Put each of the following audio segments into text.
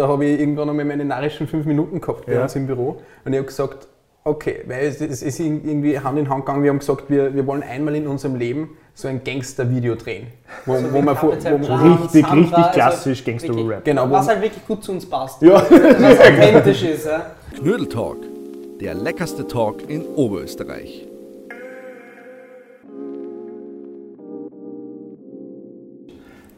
Da habe ich irgendwann einmal meine narischen fünf Minuten gehabt bei Ja. uns im Büro und ich habe gesagt, okay, weil es, es ist irgendwie Hand in Hand gegangen, wir haben gesagt, wir, wir wollen einmal in unserem Leben so ein Gangster-Video drehen. Wo, wo man vor, wo, wo, richtig, richtig also klassisch Gangster-Rap. Genau, Was halt wirklich gut zu uns passt. Ja. Was authentisch ist. Ja. Knödeltalk, der leckerste Talk in Oberösterreich.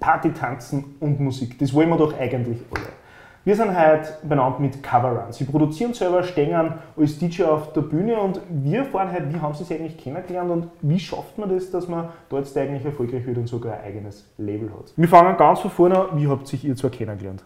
Party, Tanzen und Musik. Das wollen wir doch eigentlich alle. Wir sind heute benannt mit Coverrun. Sie produzieren selber, stehen als DJ auf der Bühne und wir fahren heute, wie haben Sie sich eigentlich kennengelernt und wie schafft man das, dass man da jetzt eigentlich erfolgreich wird und sogar ein eigenes Label hat? Wir fangen ganz von vorne an. Wie habt sich ihr zwei kennengelernt?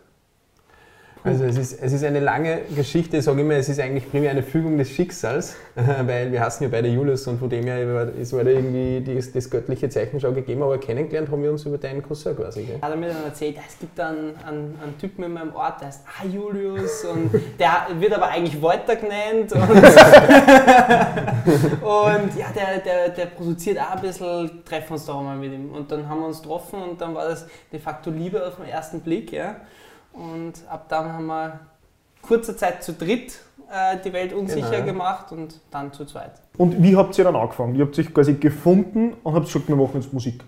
Also es ist, es ist eine lange Geschichte, ich sage immer, es ist eigentlich primär eine Fügung des Schicksals, weil wir hassen ja beide Julius und von dem her es war da irgendwie das, das göttliche Zeichen schon gegeben, aber kennengelernt haben wir uns über deinen Cousin quasi. Gell? Hat er mir dann erzählt, es gibt einen, einen, einen Typen in meinem Ort, der heißt Ah Julius und der wird aber eigentlich Walter genannt. Und, und ja, der, der, der produziert auch ein bisschen, treffen uns doch mal mit ihm. Und dann haben wir uns getroffen und dann war das de facto Liebe auf den ersten Blick. Ja. Und ab dann haben wir kurze Zeit zu dritt äh, die Welt unsicher Genau. gemacht und dann zu zweit. Und wie habt ihr dann angefangen? Ihr habt euch quasi gefunden und habt gesagt, wir machen jetzt Musik.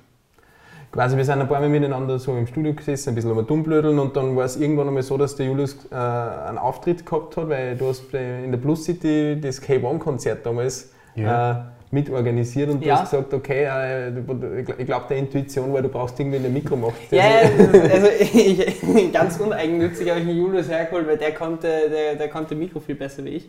Quasi, wir sind ein paar Mal miteinander so im Studio gesessen, ein bisschen am Dummblödeln und dann war es irgendwann einmal so, dass der Julius äh, einen Auftritt gehabt hat, weil du hast in der Plus City das K1-Konzert damals Ja. äh, mitorganisiert und du Ja. hast gesagt, okay, äh, ich glaube der Intuition, weil du brauchst irgendwie eine Mikromacht. Ja, ja, also ich, ganz uneigennützig habe ich den Julius hergeholt, weil der konnte, der, der konnte Mikro viel besser wie ich.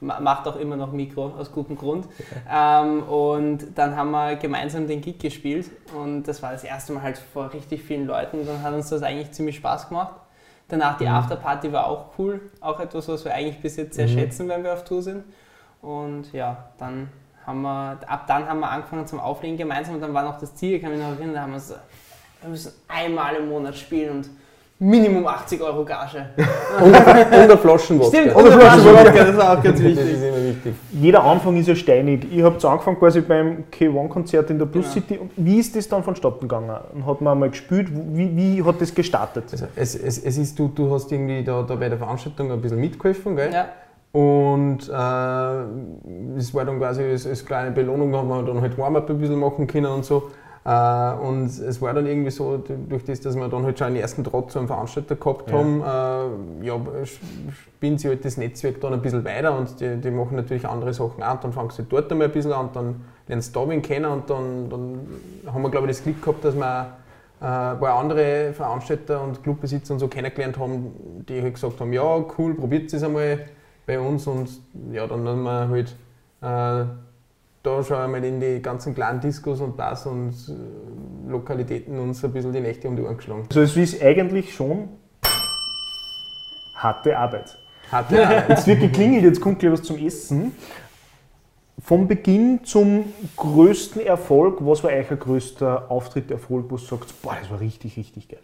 Ma- Macht auch immer noch Mikro, aus gutem Grund. Ähm, und dann haben wir gemeinsam den Gig gespielt und das war das erste Mal halt vor richtig vielen Leuten und dann hat uns das eigentlich ziemlich Spaß gemacht. Danach die Afterparty war auch cool, auch etwas, was wir eigentlich bis jetzt sehr schätzen, wenn wir auf Tour sind. Und ja, dann haben wir, ab dann haben wir angefangen zum Auflegen gemeinsam und dann war noch das Ziel, ich kann mich noch erinnern, da haben wir so, wir müssen einmal im Monat spielen und Minimum 80 Euro Gage. Und der Flaschenwodka. Stimmt, Und und der der Flaschenwodka. Das war auch ganz Das ist wichtig. immer wichtig. Jeder Anfang ist ja steinig. Ihr habt angefangen quasi beim K1-Konzert in der Plus Genau. City. Und wie ist das dann vonstatten gegangen? Und Hat man mal gespiült? Wie, wie hat das gestartet? Also es, es, es ist, du, du hast irgendwie da, da bei der Veranstaltung ein bisschen mitgeholfen, gell? Ja, Und äh, es war dann quasi als, als kleine Belohnung, da haben wir dann halt Warm-up ein bisschen machen können und so. Äh, und es war dann irgendwie so, durch das, dass wir dann halt schon einen ersten Draht zu einem Veranstalter gehabt Ja. haben, äh, ja, spielen sie halt das Netzwerk dann ein bisschen weiter und die, die machen natürlich andere Sachen auch. Dann fangst du dort einmal ein bisschen an, dann lernst du da wen kennen und dann, dann haben wir, glaube ich, das Glück gehabt, dass wir äh, ein paar andere Veranstalter und Clubbesitzer und so kennengelernt haben, die halt gesagt haben, ja cool, probiert es einmal bei uns und ja, dann haben wir halt äh, da schon einmal in die ganzen kleinen Diskos und Bars und äh, Lokalitäten uns ein bisschen die Nächte um die Ohren geschlagen. Also es ist eigentlich schon harte Arbeit. Hat ja. Jetzt wird geklingelt, jetzt kommt gleich was zum Essen. Vom Beginn zum größten Erfolg, was war euer größter Auftritt, Erfolg, wo ihr sagt, boah, das war richtig, richtig geil?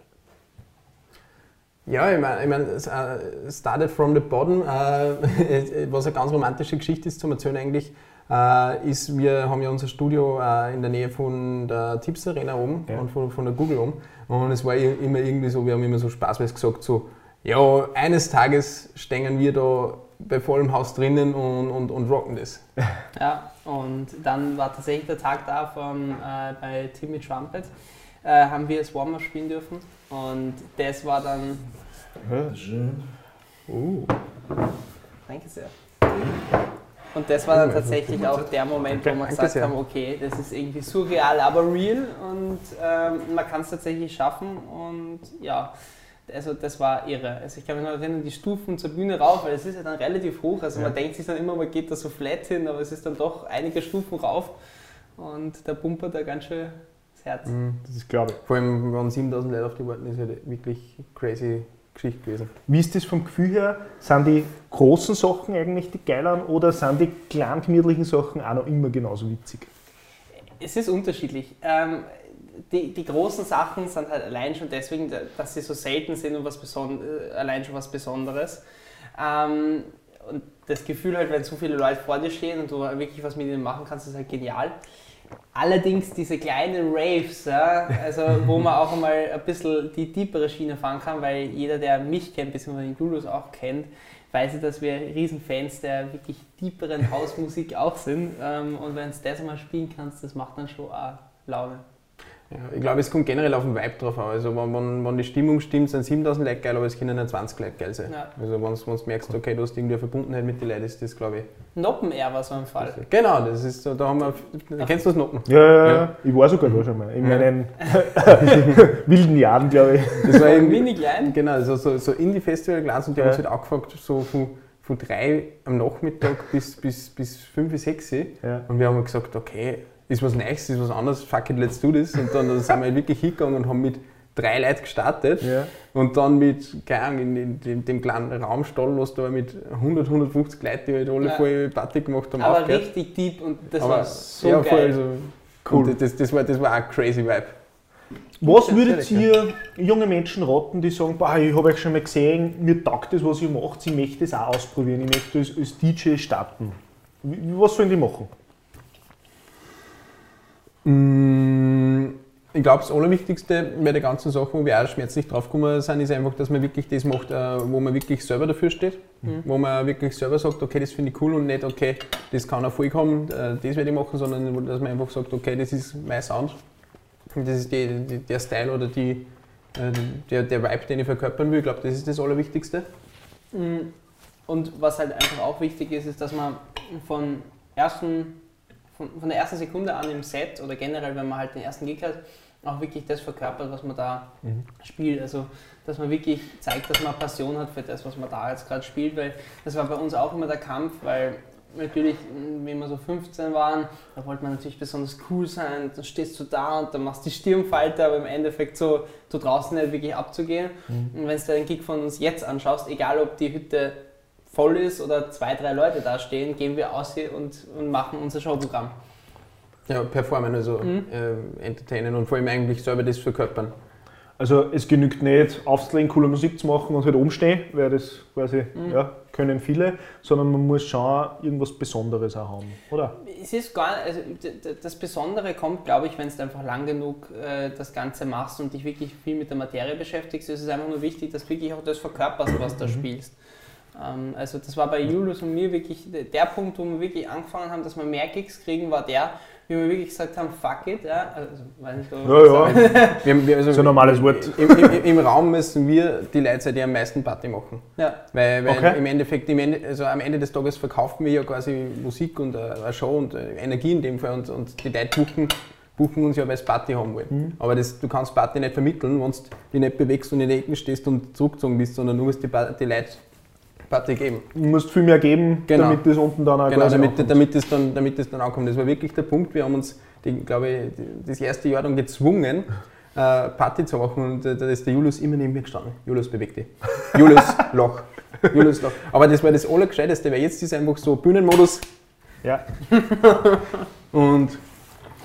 Ja, ich meine, ich mein, es, äh, started from the bottom, äh, was eine ganz romantische Geschichte ist zum Erzählen eigentlich, äh, ist, wir haben ja unser Studio äh, in der Nähe von der Tipps Arena oben Ja. und von, von der Google oben. Und es war immer irgendwie so, wir haben immer so spaßweise gesagt, so, ja, eines Tages stehen wir da bei vollem Haus drinnen und, und, und rocken das. ja, und dann war tatsächlich der Tag da von, äh, bei Timmy Trumpet, äh, haben wir das Warm-Up spielen dürfen. Und das war dann, Uh. danke sehr. Und das war dann tatsächlich auch der Moment, wo wir gesagt haben, okay, das ist irgendwie surreal, aber real. Und ähm, man kann es tatsächlich schaffen. Und ja, also das war irre. Also ich kann mich noch erinnern, die Stufen zur Bühne rauf, weil es ist ja dann relativ hoch, also man denkt sich dann immer, man geht da so flat hin, aber es ist dann doch einige Stufen rauf. Und der pumpert da ganz schön das Herz. Das ist glaube ich. Vor allem, wenn 7000 Leute auf die warten, ist halt wirklich crazy Geschichte gewesen. Wie ist das vom Gefühl her? Sind die großen Sachen eigentlich die geileren oder sind die kleinen gemütlichen Sachen auch noch immer genauso witzig? Es ist unterschiedlich. Ähm, die, die großen Sachen sind halt allein schon deswegen, dass sie so selten sind und was beson äh, allein schon was Besonderes. Ähm, und das Gefühl halt, wenn so viele Leute vor dir stehen und du wirklich was mit ihnen machen kannst, ist halt genial. Allerdings diese kleinen Raves, ja, also wo man auch einmal ein bisschen die tiefere Schiene fahren kann, weil jeder, der mich kennt, bzw. den Julius auch kennt, weiß dass wir Riesenfans der wirklich tieferen Hausmusik auch sind. Ähm, und wenn du das mal spielen kannst, das macht dann schon auch Laune. Ja, ich glaube, es kommt generell auf den Vibe drauf an. Also, wenn, wenn, wenn die Stimmung stimmt, sind 7000 Leute geil, aber es können ja 20 Leute geil sein. Ja. Also, wenn du merkst, okay, du hast irgendwie eine Verbundenheit mit den Leuten, ist das, glaube ich. Noppen Air war so ein Fall. Genau, das ist so, da haben wir. Kennst du das Noppen? Ja, ja, ja. Ja. Ich war sogar da schon mal. In meinen wilden Jahren, glaube ich. Das war eben, Mini klein. genau, so, so, so Indie-Festival gelassen und die Ja. haben uns halt angefragt, so von, von drei am Nachmittag bis, bis, bis fünf, sechs. Ja. Und wir haben gesagt, okay, ist was Neues, ist was anderes, fuck it, let's do this. Und dann sind wir halt wirklich hingegangen und haben mit drei Leuten gestartet. Ja. Und dann mit, keine Ahnung, in, in, dem- dem kleinen Raumstall, was da mit 100, 150 Leuten, die halt alle Ja. voll Party gemacht haben, Aber aufgehört. richtig deep und das Aber war so ja, geil. voll, also, Cool. Und das, das, war, das war auch ein crazy Vibe. Was würdet ihr junge Menschen raten, die sagen, boah, ich habe euch schon mal gesehen, mir taugt das, was ihr macht, ich möchte das auch ausprobieren, ich möchte als, als DJ starten. Was sollen die machen? Mm, Ich glaube, das Allerwichtigste bei der ganzen Sache, wo wir auch schmerzlich draufgekommen sind, ist einfach, dass man wirklich das macht, äh, wo man wirklich selber dafür steht. Wo man wirklich selber sagt, okay, das finde ich cool und nicht, okay, das kann Erfolg haben, äh, das werde ich machen, sondern dass man einfach sagt, okay, das ist mein Sound. Und das ist die, die, der Style oder die, äh, der, der Vibe, den ich verkörpern will. Ich glaube, das ist das Allerwichtigste. Mm, Und was halt einfach auch wichtig ist, ist, dass man von, ersten, von, von der ersten Sekunde an im Set oder generell, wenn man halt den ersten Gig hat, auch wirklich das verkörpert, was man da spielt. Also, dass man wirklich zeigt, dass man Passion hat für das, was man da jetzt gerade spielt, weil das war bei uns auch immer der Kampf, weil natürlich, wenn wir so 15 waren, da wollte man natürlich besonders cool sein, dann stehst du da und dann machst du die Stirnfalte, aber im Endeffekt so, du draußen nicht wirklich abzugehen. Und wenn du dir den Gig von uns jetzt anschaust, egal ob die Hütte voll ist oder zwei, drei Leute da stehen, gehen wir aus hier und, und machen unser Showprogramm. Ja, performen, also äh, entertainen und vor allem eigentlich selber das verkörpern. Also es genügt nicht, aufzulegen, coole Musik zu machen und halt umstehen, weil das quasi, ja, können viele, sondern man muss schon irgendwas Besonderes auch haben, oder? Es ist gar also das Besondere kommt, glaube ich, wenn du einfach lang genug äh, das Ganze machst und dich wirklich viel mit der Materie beschäftigst. Es ist einfach nur wichtig, dass du wirklich auch das verkörperst, was du spielst. Ähm, also das war bei Julius und mir wirklich der- Punkt, wo wir wirklich angefangen haben, dass wir mehr Gigs kriegen, war der, wie wir wirklich gesagt haben, fuck it. Ja, also, weiß nicht, Ja, ja, Wir, wir, also so ein normales Wort. Im, im, Im Raum müssen wir die Leute sein, die am meisten Party machen. ja. Weil, weil Okay. im Endeffekt, im Ende, also am Ende des Tages verkaufen wir ja quasi Musik und äh, eine Show und äh, Energie in dem Fall und, und die Leute buchen, buchen uns ja, weil sie Party haben wollen. Mhm. Aber das, du kannst Party nicht vermitteln, wenn du dich nicht bewegst und in den Ecken stehst und zurückgezogen bist, sondern du musst die, die Leute Party geben. Du musst viel mehr geben, Genau. damit das unten dann auch Genau, damit, ankommt. damit, das dann, damit das dann ankommt. Das war wirklich der Punkt. Wir haben uns, die, glaube ich, das erste Jahr dann gezwungen, äh, Party zu machen und äh, da ist der Julius immer neben mir gestanden. Julius bewegt dich. Julius, lach. Julius, lach. Aber das war das Allergescheiteste, weil jetzt ist einfach so Bühnenmodus Ja. und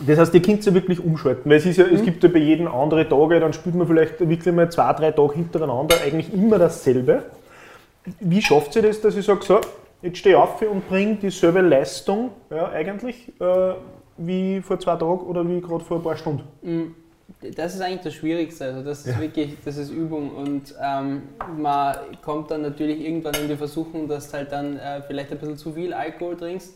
Das heißt, ihr könnt ja wirklich umschalten, weil es, ist ja, es gibt ja bei jedem anderen Tage, dann spielt man vielleicht wirklich mal zwei, drei Tage hintereinander eigentlich immer dasselbe. Wie schafft ihr das, dass ich sage, so, jetzt stehe ich auf und bringe dieselbe Leistung ja, eigentlich äh, wie vor zwei Tagen oder wie gerade vor ein paar Stunden? Mm, Das ist eigentlich das Schwierigste. Also das ist wirklich, das ist Übung und ähm, man kommt dann natürlich irgendwann in die Versuchung, dass du halt dann äh, vielleicht ein bisschen zu viel Alkohol trinkst.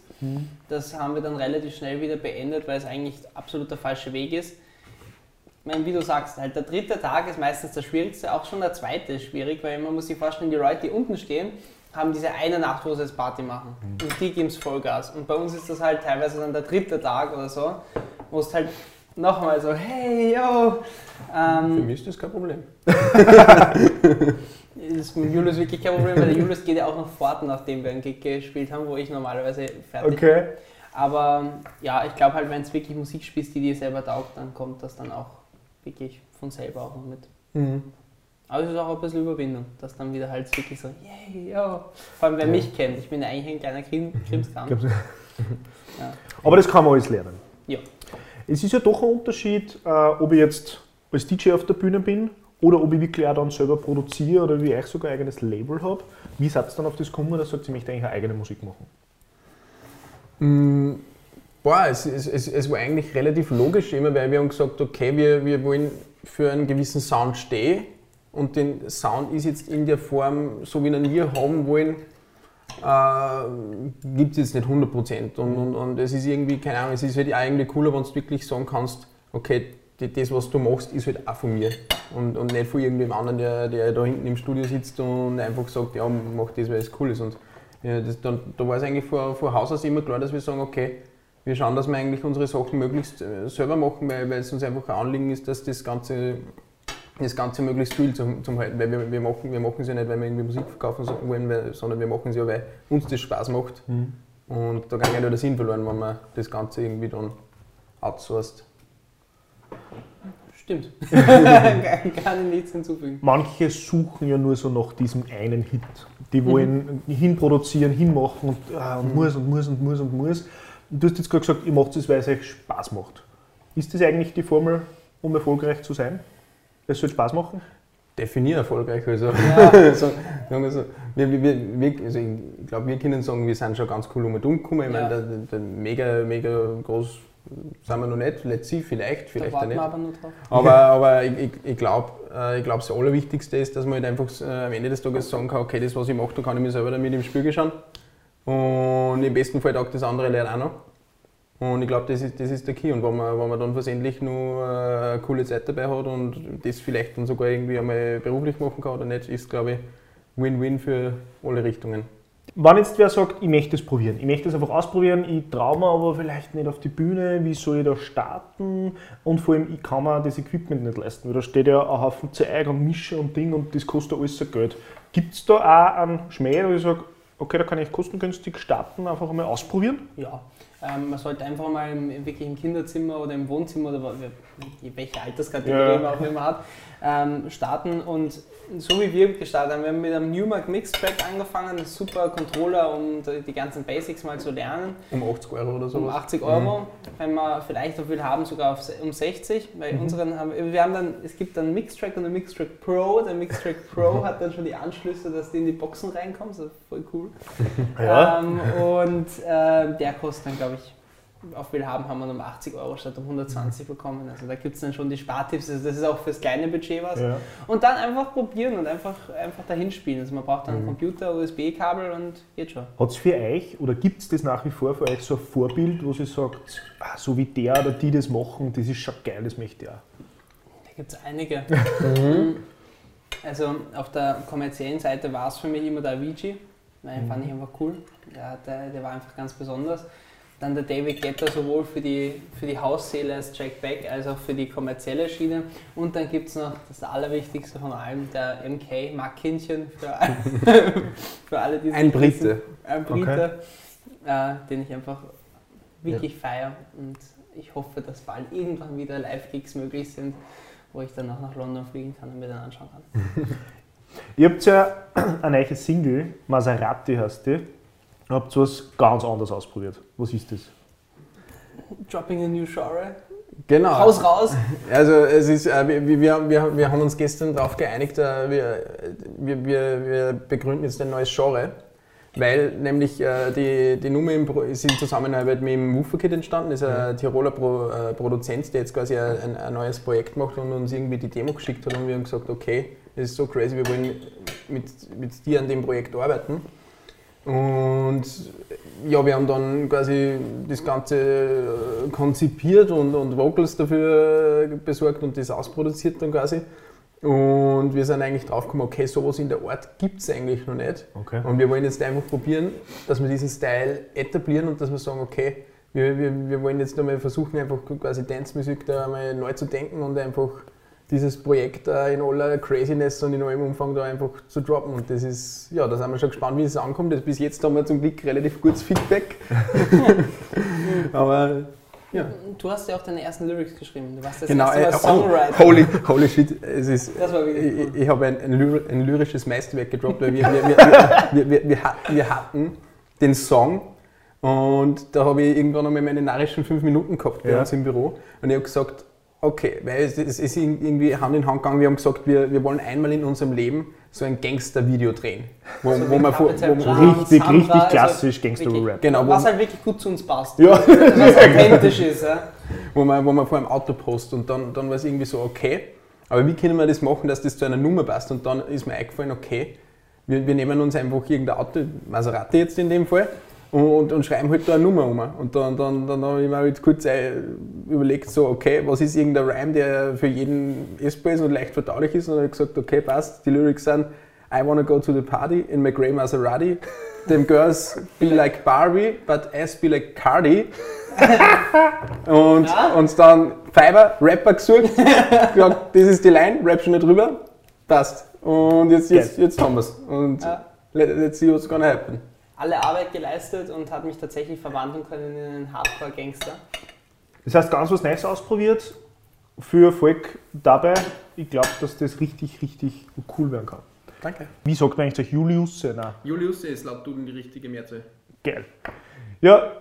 Das haben wir dann relativ schnell wieder beendet, weil es eigentlich absolut der falsche Weg ist. Meine, wie du sagst, halt der dritte Tag ist meistens der schwierigste, auch schon der zweite ist schwierig, weil man muss sich vorstellen, die Leute, die unten stehen, haben diese eine Nacht, wo sie jetzt Party machen. Und die geben es Vollgas. Und bei uns ist das halt teilweise dann der dritte Tag oder so, wo es halt nochmal so, hey, yo. für Ähm, mich ist das kein Problem. ist mit Julius wirklich kein Problem, weil der Julius geht ja auch noch fort, nachdem wir einen Gig gespielt haben, wo ich normalerweise fertig bin. Okay. Aber ja, ich glaube halt, wenn es wirklich Musik spielst, die dir selber taugt, dann kommt das dann auch wirklich von selber auch noch mit. Mhm. Aber es ist auch ein bisschen Überwindung, dass dann wieder halt wirklich so, yay, yo. Vor allem, wer mich kennt, ich bin ja eigentlich ein kleiner Krim Krimskram. Ja. Aber das kann man alles lernen. Ja. Es ist ja doch ein Unterschied, äh, ob ich jetzt als DJ auf der Bühne bin oder ob ich wirklich auch dann selber produziere oder wie ich sogar ein eigenes Label habe. Wie seid ihr dann auf das gekommen, dass ihr sagt, ich möchte eigentlich eine eigene Musik machen? Boah, es, es, es, es war eigentlich relativ logisch immer, weil wir haben gesagt, okay, wir, wir wollen für einen gewissen Sound stehen und den Sound ist jetzt in der Form, so wie ihn wir haben wollen, äh, gibt es jetzt nicht 100%. Und, und, und es ist irgendwie, keine Ahnung, es ist halt eigentlich cooler, wenn du wirklich sagen kannst, okay, das, was du machst, ist halt auch von mir. Und, und nicht von irgendjemand anderen, der, der da hinten im Studio sitzt und einfach sagt, ja, mach das, weil es cool ist. Und ja, das, dann, da war es eigentlich vor, vor Haus aus immer klar, dass wir sagen, okay, wir schauen, dass wir eigentlich unsere Sachen möglichst äh, selber machen, weil, weil es uns einfach ein Anliegen ist, dass das Ganze, das Ganze möglichst viel zum, zum halten. Weil wir, wir, machen, wir machen es ja nicht, weil wir irgendwie Musik verkaufen wollen, weil, sondern wir machen es ja, weil uns das Spaß macht. Mhm. Und da kann ja der Sinn verloren, wenn man das Ganze irgendwie dann outsourced. Stimmt. kann ich nichts hinzufügen. Manche suchen ja nur so nach diesem einen Hit. Die wollen mhm. hinproduzieren, hinmachen und, ah, und mhm. muss und muss und muss und muss. Du hast jetzt gerade gesagt, ihr macht es, weil es euch Spaß macht. Ist das eigentlich die Formel, um erfolgreich zu sein? Es soll Spaß machen? Definier erfolgreich. Also, ja. so, also, wir, wir, wir, also ich glaube, wir können sagen, wir sind schon ganz cool um und umgekommen. Ich ja. meine, der, der mega, mega groß sind wir noch nicht. Let's see, vielleicht, vielleicht auch nicht. Aber, aber, aber ich, ich, ich glaube, äh, ich glaub, das Allerwichtigste ist, dass man halt einfach äh, am Ende des Tages sagen kann, okay, das, was ich mache, da kann ich mir selber damit im Spiegel schauen. Und im besten Fall taugt das andere Leute auch noch. Und ich glaube, das ist, das ist der Key. Und wenn man, wenn man dann versendlich nur eine coole Zeit dabei hat und das vielleicht dann sogar irgendwie einmal beruflich machen kann oder nicht, ist, glaube ich, Win-Win für alle Richtungen. Wenn jetzt wer sagt, ich möchte es probieren, ich möchte es einfach ausprobieren, ich traue mir aber vielleicht nicht auf die Bühne, wie soll ich da starten? Und vor allem, ich kann mir das Equipment nicht leisten, weil da steht ja ein Haufen Zeug und Mische und Ding und das kostet alles Geld. Gibt es da auch einen Schmäh, wo ich sage, okay, da kann ich kostengünstig starten, einfach einmal ausprobieren? Ja, ähm, man sollte einfach mal im, wirklich im Kinderzimmer oder im Wohnzimmer oder welche Alterskategorie ja. man auch immer hat, ähm, starten und so wie wir gestartet haben, wir haben mit einem Newmark Mix Track angefangen, ein super Controller, um die ganzen Basics mal zu lernen. Um 80 Euro oder so? Um 80 Euro, mhm. wenn wir vielleicht so viel haben, sogar auf, um 60. Bei mhm. unseren haben wir haben dann, es gibt dann Mix Track und ein Mix Track Pro. Der Mix Track Pro hat dann schon die Anschlüsse, dass die in die Boxen reinkommen, das ist voll cool. Ja. Ähm, und äh, der kostet dann, glaube ich, auf Willhaben haben wir um 80 Euro statt um 120 bekommen. Also da gibt es dann schon die Spartipps. Also das ist auch fürs kleine Budget was. Ja. Und dann einfach probieren und einfach, einfach dahin spielen. Also man braucht dann mhm. einen Computer, USB-Kabel und geht schon. Hat es für euch oder gibt es das nach wie vor für euch so ein Vorbild, wo sie sagt, ah, so wie der oder die das machen, das ist schon geil, das möchte ich auch? Da gibt es einige. Mhm. Also auf der kommerziellen Seite war es für mich immer der Avicii. Den mhm. fand ich einfach cool. Der, der, der war einfach ganz besonders. Dann der David Guetta sowohl für die, für die Hausseele als Jack Beck als auch für die kommerzielle Schiene. Und dann gibt es noch das Allerwichtigste von allem, der MK, Mark Kindchen, für, alle, für alle die Ein Brite. Ein Brite, okay. äh, den ich einfach wirklich ja. feiere. Und ich hoffe, dass bald irgendwann wieder Live-Gigs möglich sind, wo ich dann auch nach London fliegen kann und mir dann anschauen kann. Ihr habt ja eine neue Single, Maserati heißt die habt ihr was ganz anderes ausprobiert. Was ist das? Dropping a new genre. Genau. Raus, raus. Also es ist, äh, wir, wir, wir, wir haben uns gestern darauf geeinigt, äh, wir, wir, wir begründen jetzt ein neues Genre, weil nämlich äh, die, die Nummer im, ist in Zusammenarbeit mit dem Woofer-Kit entstanden, das ist ein Tiroler Pro, äh, Produzent, der jetzt quasi ein, ein, neues Projekt macht und uns irgendwie die Demo geschickt hat und wir haben gesagt, okay, das ist so crazy, wir wollen mit, mit dir an dem Projekt arbeiten. Und ja, wir haben dann quasi das Ganze äh, konzipiert und, und Vocals dafür besorgt und das ausproduziert dann quasi. Und wir sind eigentlich drauf gekommen, okay, sowas in der Art gibt es eigentlich noch nicht. Okay. Und wir wollen jetzt einfach probieren, dass wir diesen Style etablieren und dass wir sagen, okay, wir, wir, wir wollen jetzt einmal versuchen, einfach quasi Dance-Musik da einmal neu zu denken und einfach dieses Projekt äh, in aller Craziness und in allem Umfang da einfach zu droppen. Und das ist, ja, da sind wir schon gespannt, wie es ankommt. Das, bis jetzt haben wir zum Glück relativ gutes Feedback. Aber ja. Du hast ja auch deine ersten Lyrics geschrieben. Du warst das genau, erste Mal äh, Songwriter. holy, holy shit. Es ist, ich, ich, habe ein, ein, ein, lyrisches Meisterwerk gedroppt, weil wir, wir, wir, wir, wir, hatten, wir hatten den Song und da habe ich irgendwann einmal meine narischen fünf Minuten gehabt bei ja. uns im Büro und ich habe gesagt, Okay, weil es, es ist irgendwie Hand in Hand gegangen. Wir haben gesagt, wir, wir wollen einmal in unserem Leben so ein Gangster-Video drehen. Wo, So wo man vor, wo, Bra. Richtig, Sandra, richtig also klassisch Gangster-Rap. wirklich- Genau, Was halt wirklich gut zu uns passt. Ja. Was authentisch ist. Ja. wo, man, wo man vor einem Auto postet und dann, dann war es irgendwie so, okay, aber wie können wir das machen, dass das zu einer Nummer passt? Und dann ist mir eingefallen, okay, wir, wir nehmen uns einfach irgendein Auto, Maserati jetzt in dem Fall, und, und schreiben halt da eine Nummer um. Und dann, dann, dann habe ich mir halt kurz überlegt, so, okay, was ist irgendein Rhyme, der für jeden essbar ist und leicht verdaulich ist? Und dann habe ich gesagt, okay, passt, die Lyrics sind I wanna go to the party in my grey Maserati. Them girls be like Barbie, but ass be like Cardi. und, Ja. und dann Fiverr, Rapper gesucht, gesagt, das ist die Line, rap schon nicht drüber, passt. Und jetzt, jetzt, jetzt haben wir es. Und Ja. let, let's see what's gonna happen. Alle Arbeit geleistet und hat mich tatsächlich verwandeln können in einen Hardcore-Gangster. Das heißt, ganz was Neues ausprobiert für Volk dabei. Ich glaube, dass das richtig, richtig cool werden kann. Danke. Wie sagt man eigentlich Julius? Nein, Julius ist laut Duden die richtige Mehrzahl. geil. Ja,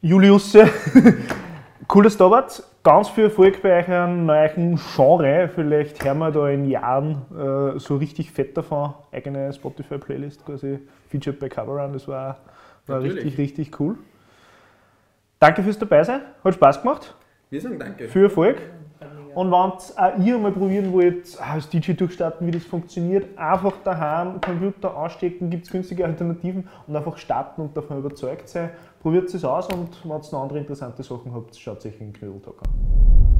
Julius, cool, dass du da wart. Ganz viel Erfolg bei eurem neuen Genre. Vielleicht hören wir da in Jahren äh, so richtig fett davon. Eigene Spotify-Playlist quasi featured bei Coverrun. Das war, war Natürlich. richtig, richtig cool. Danke fürs Dabeisein. Hat Spaß gemacht. Wir sagen Danke. Viel Erfolg. Und wenn auch ihr mal probieren wollt, ah, als DJ durchstarten, wie das funktioniert, einfach daheim Computer anstecken, gibt es günstige Alternativen und einfach starten und davon überzeugt sein. Probiert es aus und wenn ihr noch andere interessante Sachen habt, schaut euch den Knödeltag an.